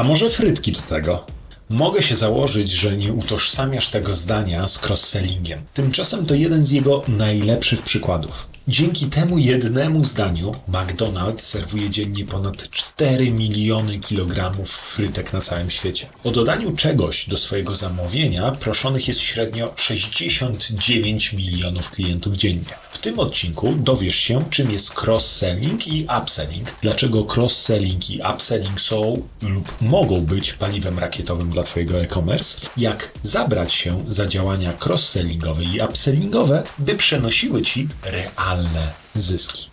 A może frytki do tego? Mogę się założyć, że nie utożsamiasz tego zdania z cross-sellingiem. Tymczasem to jeden z jego najlepszych przykładów. Dzięki temu jednemu zdaniu McDonald's serwuje dziennie ponad 4 miliony kilogramów frytek na całym świecie. O dodaniu czegoś do swojego zamówienia proszonych jest średnio 69 milionów klientów dziennie. W tym odcinku dowiesz się, czym jest cross-selling i upselling, dlaczego cross-selling i upselling są lub mogą być paliwem rakietowym dla Twojego e-commerce, jak zabrać się za działania cross-sellingowe i upsellingowe, by przenosiły Ci realne zyski.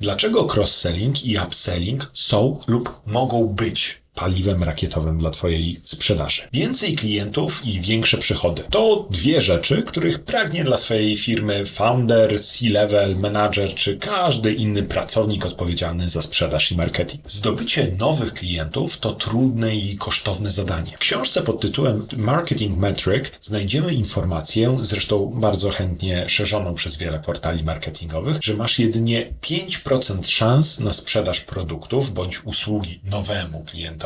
Dlaczego cross-selling i upselling są lub mogą być paliwem rakietowym dla Twojej sprzedaży. Więcej klientów i większe przychody. To dwie rzeczy, których pragnie dla swojej firmy founder, C-level, manager czy każdy inny pracownik odpowiedzialny za sprzedaż i marketing. Zdobycie nowych klientów to trudne i kosztowne zadanie. W książce pod tytułem Marketing Metric znajdziemy informację, zresztą bardzo chętnie szerzoną przez wiele portali marketingowych, że masz jedynie 5% szans na sprzedaż produktów bądź usługi nowemu klientowi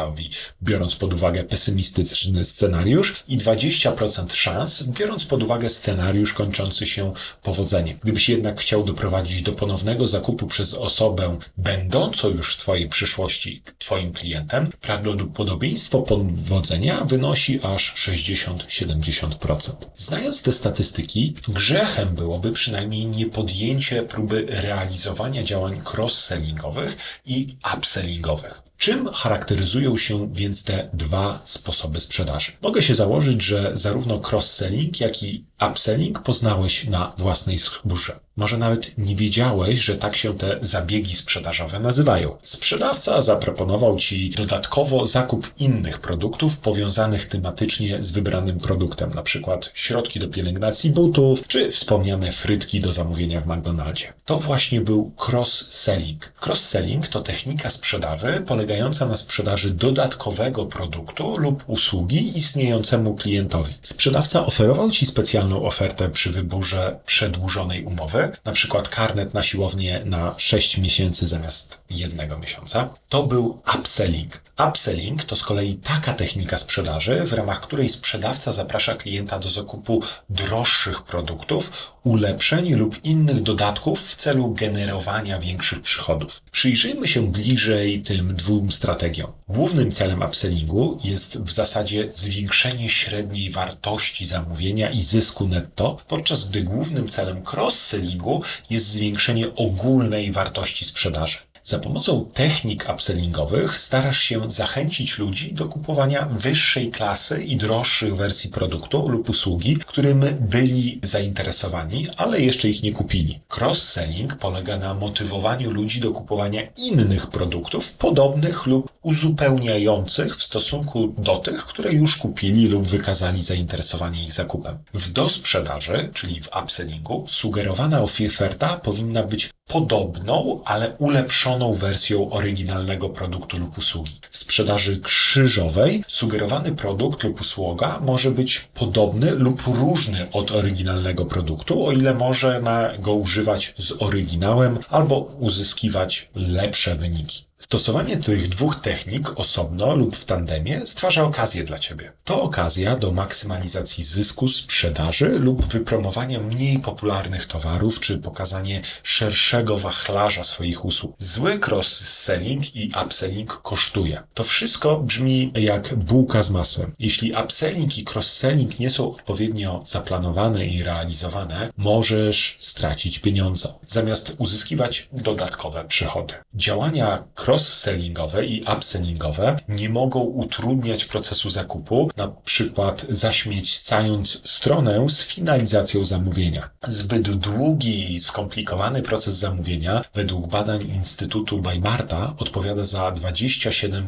biorąc pod uwagę pesymistyczny scenariusz i 20% szans, biorąc pod uwagę scenariusz kończący się powodzeniem. Gdybyś jednak chciał doprowadzić do ponownego zakupu przez osobę będącą już w Twojej przyszłości Twoim klientem, prawdopodobieństwo powodzenia wynosi aż 60-70%. Znając te statystyki, grzechem byłoby przynajmniej nie podjęcie próby realizowania działań cross-sellingowych i upsellingowych. Czym charakteryzują się więc te dwa sposoby sprzedaży? Mogę się założyć, że zarówno cross-selling, jak i upselling poznałeś na własnej skórze. Może nawet nie wiedziałeś, że tak się te zabiegi sprzedażowe nazywają. Sprzedawca zaproponował Ci dodatkowo zakup innych produktów powiązanych tematycznie z wybranym produktem, na przykład środki do pielęgnacji butów, czy wspomniane frytki do zamówienia w McDonaldzie. To właśnie był cross-selling. Cross-selling to technika sprzedaży polegająca na sprzedaży dodatkowego produktu lub usługi istniejącemu klientowi. Sprzedawca oferował Ci specjalną ofertę przy wyborze przedłużonej umowy, na przykład karnet na siłownię na 6 miesięcy zamiast jednego miesiąca, to był upselling. Upselling to z kolei taka technika sprzedaży, w ramach której sprzedawca zaprasza klienta do zakupu droższych produktów, ulepszeń lub innych dodatków w celu generowania większych przychodów. Przyjrzyjmy się bliżej tym dwóm strategiom. Głównym celem upsellingu jest w zasadzie zwiększenie średniej wartości zamówienia i zysku netto, podczas gdy głównym celem cross-sellingu jest zwiększenie ogólnej wartości sprzedaży. Za pomocą technik upsellingowych starasz się zachęcić ludzi do kupowania wyższej klasy i droższych wersji produktu lub usługi, którym byli zainteresowani, ale jeszcze ich nie kupili. Cross-selling polega na motywowaniu ludzi do kupowania innych produktów, podobnych lub uzupełniających w stosunku do tych, które już kupili lub wykazali zainteresowanie ich zakupem. W dosprzedaży, czyli w upsellingu, sugerowana oferta powinna być podobną, ale ulepszoną wersją oryginalnego produktu lub usługi. W sprzedaży krzyżowej sugerowany produkt lub usługa może być podobny lub różny od oryginalnego produktu, o ile można go używać z oryginałem albo uzyskiwać lepsze wyniki. Stosowanie tych dwóch technik osobno lub w tandemie stwarza okazję dla Ciebie. To okazja do maksymalizacji zysku, sprzedaży lub wypromowania mniej popularnych towarów, czy pokazanie szerszego wachlarza swoich usług. Zły cross-selling i upselling kosztuje. To wszystko brzmi jak bułka z masłem. Jeśli upselling i cross-selling nie są odpowiednio zaplanowane i realizowane, możesz stracić pieniądze, zamiast uzyskiwać dodatkowe przychody. Działania cross-sellingowe i upsellingowe nie mogą utrudniać procesu zakupu, na przykład zaśmiecając stronę z finalizacją zamówienia. Zbyt długi i skomplikowany proces zamówienia według badań Instytutu Weimarta odpowiada za 27%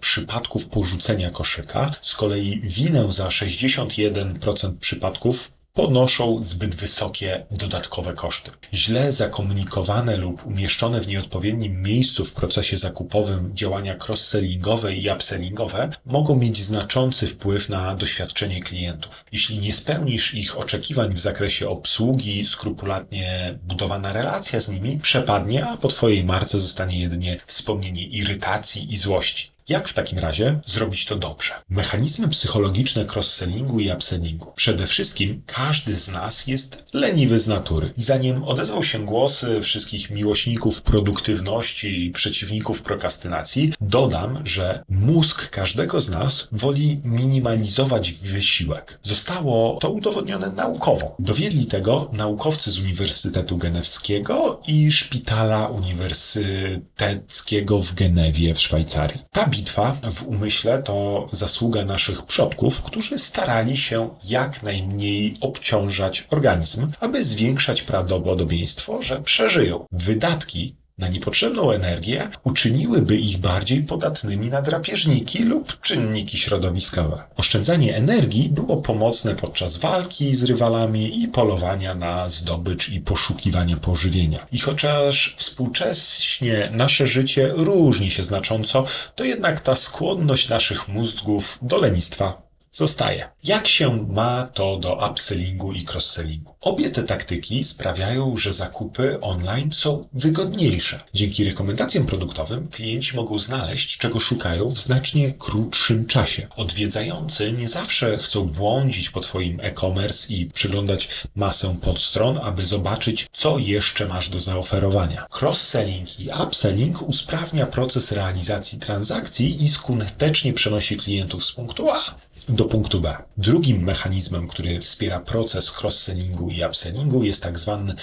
przypadków porzucenia koszyka, z kolei winę za 61% przypadków ponoszą zbyt wysokie dodatkowe koszty. Źle zakomunikowane lub umieszczone w nieodpowiednim miejscu w procesie zakupowym działania cross-sellingowe i upsellingowe mogą mieć znaczący wpływ na doświadczenie klientów. Jeśli nie spełnisz ich oczekiwań w zakresie obsługi, skrupulatnie budowana relacja z nimi przepadnie, a po Twojej marce zostanie jedynie wspomnienie irytacji i złości. Jak w takim razie zrobić to dobrze? Mechanizmy psychologiczne cross-sellingu i upsellingu. Przede wszystkim każdy z nas jest leniwy z natury. I zanim odezwał się głosy wszystkich miłośników produktywności i przeciwników prokrastynacji, dodam, że mózg każdego z nas woli minimalizować wysiłek. Zostało to udowodnione naukowo. Dowiedli tego naukowcy z Uniwersytetu Genewskiego i Szpitala Uniwersyteckiego w Genewie w Szwajcarii. Ta bitwa w umyśle to zasługa naszych przodków, którzy starali się jak najmniej obciążać organizm, aby zwiększać prawdopodobieństwo, że przeżyją. Wydatki na niepotrzebną energię uczyniłyby ich bardziej podatnymi na drapieżniki lub czynniki środowiskowe. Oszczędzanie energii było pomocne podczas walki z rywalami i polowania na zdobycz i poszukiwania pożywienia. I chociaż współcześnie nasze życie różni się znacząco, to jednak ta skłonność naszych mózgów do lenistwa zostaje. Jak się ma to do upsellingu i cross-sellingu? Obie te taktyki sprawiają, że zakupy online są wygodniejsze. Dzięki rekomendacjom produktowym klienci mogą znaleźć, czego szukają w znacznie krótszym czasie. Odwiedzający nie zawsze chcą błądzić po Twoim e-commerce i przeglądać masę podstron, aby zobaczyć, co jeszcze masz do zaoferowania. Cross-selling i upselling usprawnia proces realizacji transakcji i skutecznie przenosi klientów z punktu A do punktu B. Drugim mechanizmem, który wspiera proces cross-sellingu i upsellingu jest tak zwany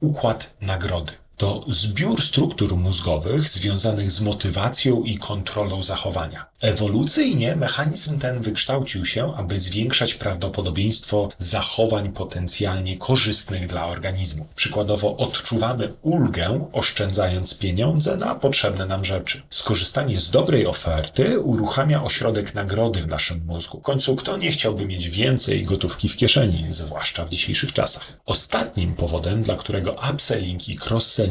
układ nagrody to zbiór struktur mózgowych związanych z motywacją i kontrolą zachowania. Ewolucyjnie mechanizm ten wykształcił się, aby zwiększać prawdopodobieństwo zachowań potencjalnie korzystnych dla organizmu. Przykładowo odczuwamy ulgę oszczędzając pieniądze na potrzebne nam rzeczy. Skorzystanie z dobrej oferty uruchamia ośrodek nagrody w naszym mózgu. W końcu kto nie chciałby mieć więcej gotówki w kieszeni, zwłaszcza w dzisiejszych czasach. Ostatnim powodem, dla którego upselling i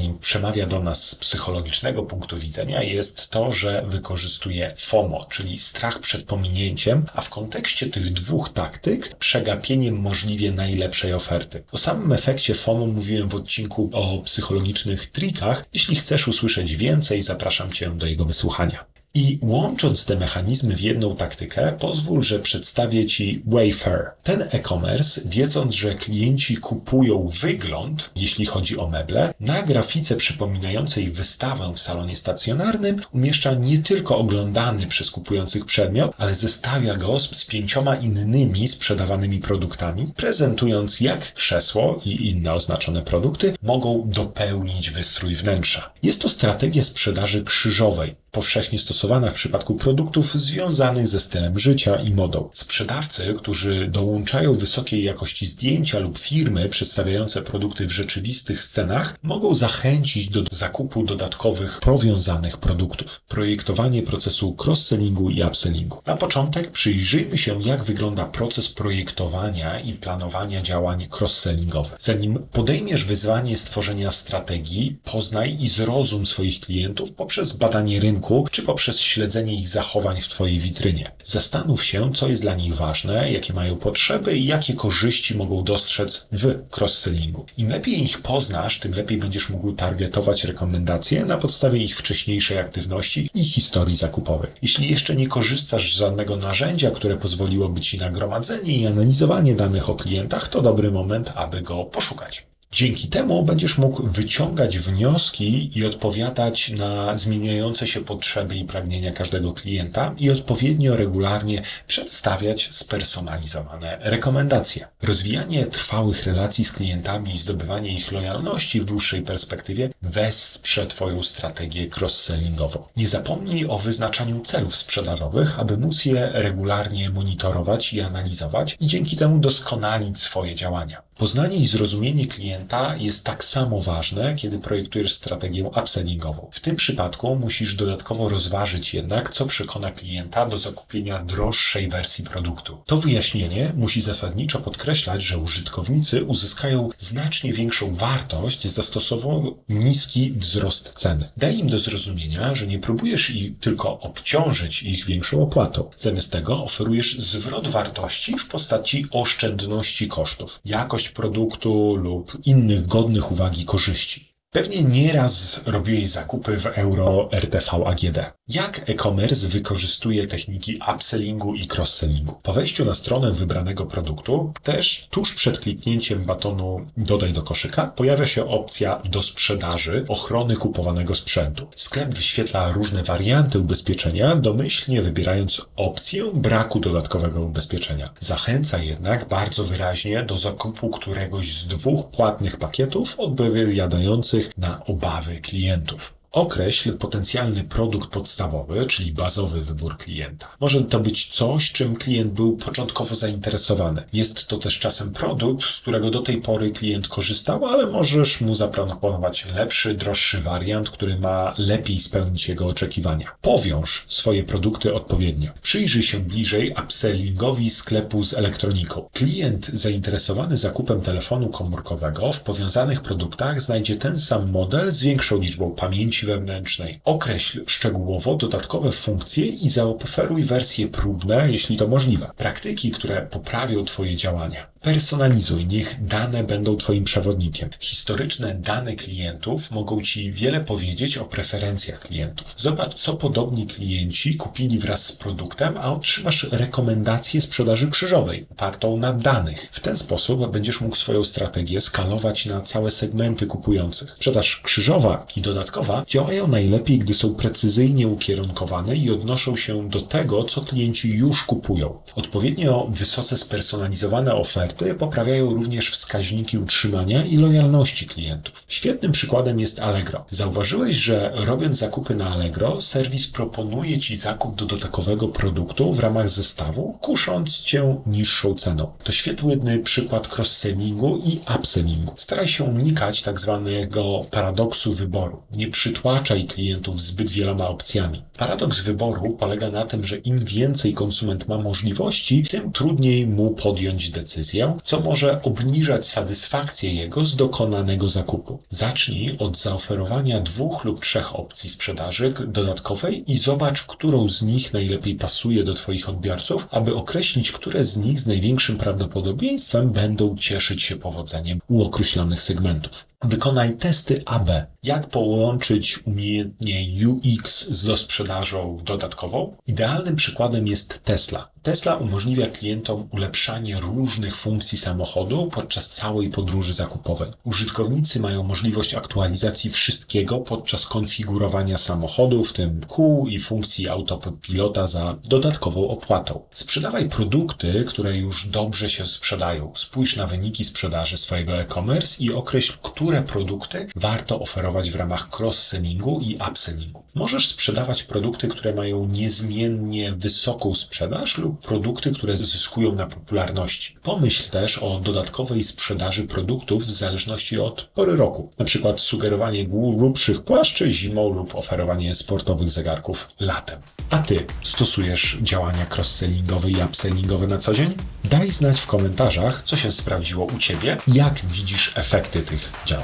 cross-selling przemawia do nas z psychologicznego punktu widzenia, jest to, że wykorzystuje FOMO, czyli strach przed pominięciem, a w kontekście tych dwóch taktyk przegapieniem możliwie najlepszej oferty. O samym efekcie FOMO mówiłem w odcinku o psychologicznych trikach. Jeśli chcesz usłyszeć więcej, zapraszam Cię do jego wysłuchania. I łącząc te mechanizmy w jedną taktykę, pozwól, że przedstawię Ci Wayfair. Ten e-commerce, wiedząc, że klienci kupują wygląd, jeśli chodzi o meble, na grafice przypominającej wystawę w salonie stacjonarnym umieszcza nie tylko oglądany przez kupujących przedmiot, ale zestawia go z, pięcioma innymi sprzedawanymi produktami, prezentując jak krzesło i inne oznaczone produkty mogą dopełnić wystrój wnętrza. Jest to strategia sprzedaży krzyżowej, powszechnie stosowana w przypadku produktów związanych ze stylem życia i modą. Sprzedawcy, którzy dołączają wysokiej jakości zdjęcia lub firmy przedstawiające produkty w rzeczywistych scenach, mogą zachęcić do zakupu dodatkowych powiązanych produktów. Projektowanie procesu cross-sellingu i upsellingu. Na początek przyjrzyjmy się, jak wygląda proces projektowania i planowania działań cross-sellingowych. Zanim podejmiesz wyzwanie stworzenia strategii, poznaj i zrozum swoich klientów poprzez badanie rynku rynku, czy poprzez śledzenie ich zachowań w Twojej witrynie. Zastanów się, co jest dla nich ważne, jakie mają potrzeby i jakie korzyści mogą dostrzec w cross-sellingu. Im lepiej ich poznasz, tym lepiej będziesz mógł targetować rekomendacje na podstawie ich wcześniejszej aktywności i historii zakupowej. Jeśli jeszcze nie korzystasz z żadnego narzędzia, które pozwoliłoby Ci na gromadzenie i analizowanie danych o klientach, to dobry moment, aby go poszukać. Dzięki temu będziesz mógł wyciągać wnioski i odpowiadać na zmieniające się potrzeby i pragnienia każdego klienta i odpowiednio regularnie przedstawiać spersonalizowane rekomendacje. Rozwijanie trwałych relacji z klientami i zdobywanie ich lojalności w dłuższej perspektywie wesprze Twoją strategię cross-sellingową. Nie zapomnij o wyznaczaniu celów sprzedażowych, aby móc je regularnie monitorować i analizować i dzięki temu doskonalić swoje działania. Poznanie i zrozumienie klienta jest tak samo ważne, kiedy projektujesz strategię upsellingową. W tym przypadku musisz dodatkowo rozważyć jednak, co przekona klienta do zakupienia droższej wersji produktu. To wyjaśnienie musi zasadniczo podkreślać, że użytkownicy uzyskają znacznie większą wartość zastosowując niski wzrost ceny. Daj im do zrozumienia, że nie próbujesz ich tylko obciążyć ich większą opłatą. Zamiast tego oferujesz zwrot wartości w postaci oszczędności kosztów, jakość produktu lub innych godnych uwagi korzyści. Pewnie nieraz robiłeś zakupy w euro RTV AGD. Jak e-commerce wykorzystuje techniki upsellingu i cross-sellingu? Po wejściu na stronę wybranego produktu, też tuż przed kliknięciem batonu Dodaj do koszyka, pojawia się opcja do sprzedaży ochrony kupowanego sprzętu. Sklep wyświetla różne warianty ubezpieczenia, domyślnie wybierając opcję braku dodatkowego ubezpieczenia. Zachęca jednak bardzo wyraźnie do zakupu któregoś z dwóch płatnych pakietów odpowiadających na obawy klientów. Określ potencjalny produkt podstawowy, czyli bazowy wybór klienta. Może to być coś, czym klient był początkowo zainteresowany. Jest to też czasem produkt, z którego do tej pory klient korzystał, ale możesz mu zaproponować lepszy, droższy wariant, który ma lepiej spełnić jego oczekiwania. Powiąż swoje produkty odpowiednio. Przyjrzyj się bliżej upsellingowi sklepu z elektroniką. Klient zainteresowany zakupem telefonu komórkowego w powiązanych produktach znajdzie ten sam model z większą liczbą pamięci wewnętrznej. Określ szczegółowo dodatkowe funkcje i zaoferuj wersje próbne, jeśli to możliwe. Praktyki, które poprawią Twoje działania. Personalizuj, niech dane będą Twoim przewodnikiem. Historyczne dane klientów mogą Ci wiele powiedzieć o preferencjach klientów. Zobacz, co podobni klienci kupili wraz z produktem, a otrzymasz rekomendację sprzedaży krzyżowej, opartą na danych. W ten sposób będziesz mógł swoją strategię skalować na całe segmenty kupujących. Sprzedaż krzyżowa i dodatkowa działają najlepiej, gdy są precyzyjnie ukierunkowane i odnoszą się do tego, co klienci już kupują. Odpowiednio wysoce spersonalizowane oferty poprawiają również wskaźniki utrzymania i lojalności klientów. Świetnym przykładem jest Allegro. Zauważyłeś, że robiąc zakupy na Allegro, serwis proponuje Ci zakup dodatkowego produktu w ramach zestawu, kusząc Cię niższą ceną. To świetny przykład cross-sellingu i upsellingu. Staraj się unikać tak zwanego paradoksu wyboru. Nie przytłaczaj klientów zbyt wieloma opcjami. Paradoks wyboru polega na tym, że im więcej konsument ma możliwości, tym trudniej mu podjąć decyzję, co może obniżać satysfakcję jego z dokonanego zakupu. Zacznij od zaoferowania dwóch lub trzech opcji sprzedaży dodatkowej i zobacz, którą z nich najlepiej pasuje do Twoich odbiorców, aby określić, które z nich z największym prawdopodobieństwem będą cieszyć się powodzeniem u określonych segmentów. Wykonaj testy AB. Jak połączyć umiejętnie UX z dosprzedażą dodatkową? Idealnym przykładem jest Tesla. Tesla umożliwia klientom ulepszanie różnych funkcji samochodu podczas całej podróży zakupowej. Użytkownicy mają możliwość aktualizacji wszystkiego podczas konfigurowania samochodu, w tym kół i funkcji autopilota za dodatkową opłatą. Sprzedawaj produkty, które już dobrze się sprzedają. Spójrz na wyniki sprzedaży swojego e-commerce i określ, które produkty warto oferować w ramach cross-sellingu i upsellingu. Możesz sprzedawać produkty, które mają niezmiennie wysoką sprzedaż lub produkty, które zyskują na popularności. Pomyśl też o dodatkowej sprzedaży produktów w zależności od pory roku. Na przykład sugerowanie grubszych płaszczy zimą lub oferowanie sportowych zegarków latem. A Ty stosujesz działania cross-sellingowe i upsellingowe na co dzień? Daj znać w komentarzach, co się sprawdziło u Ciebie jak widzisz efekty tych działań.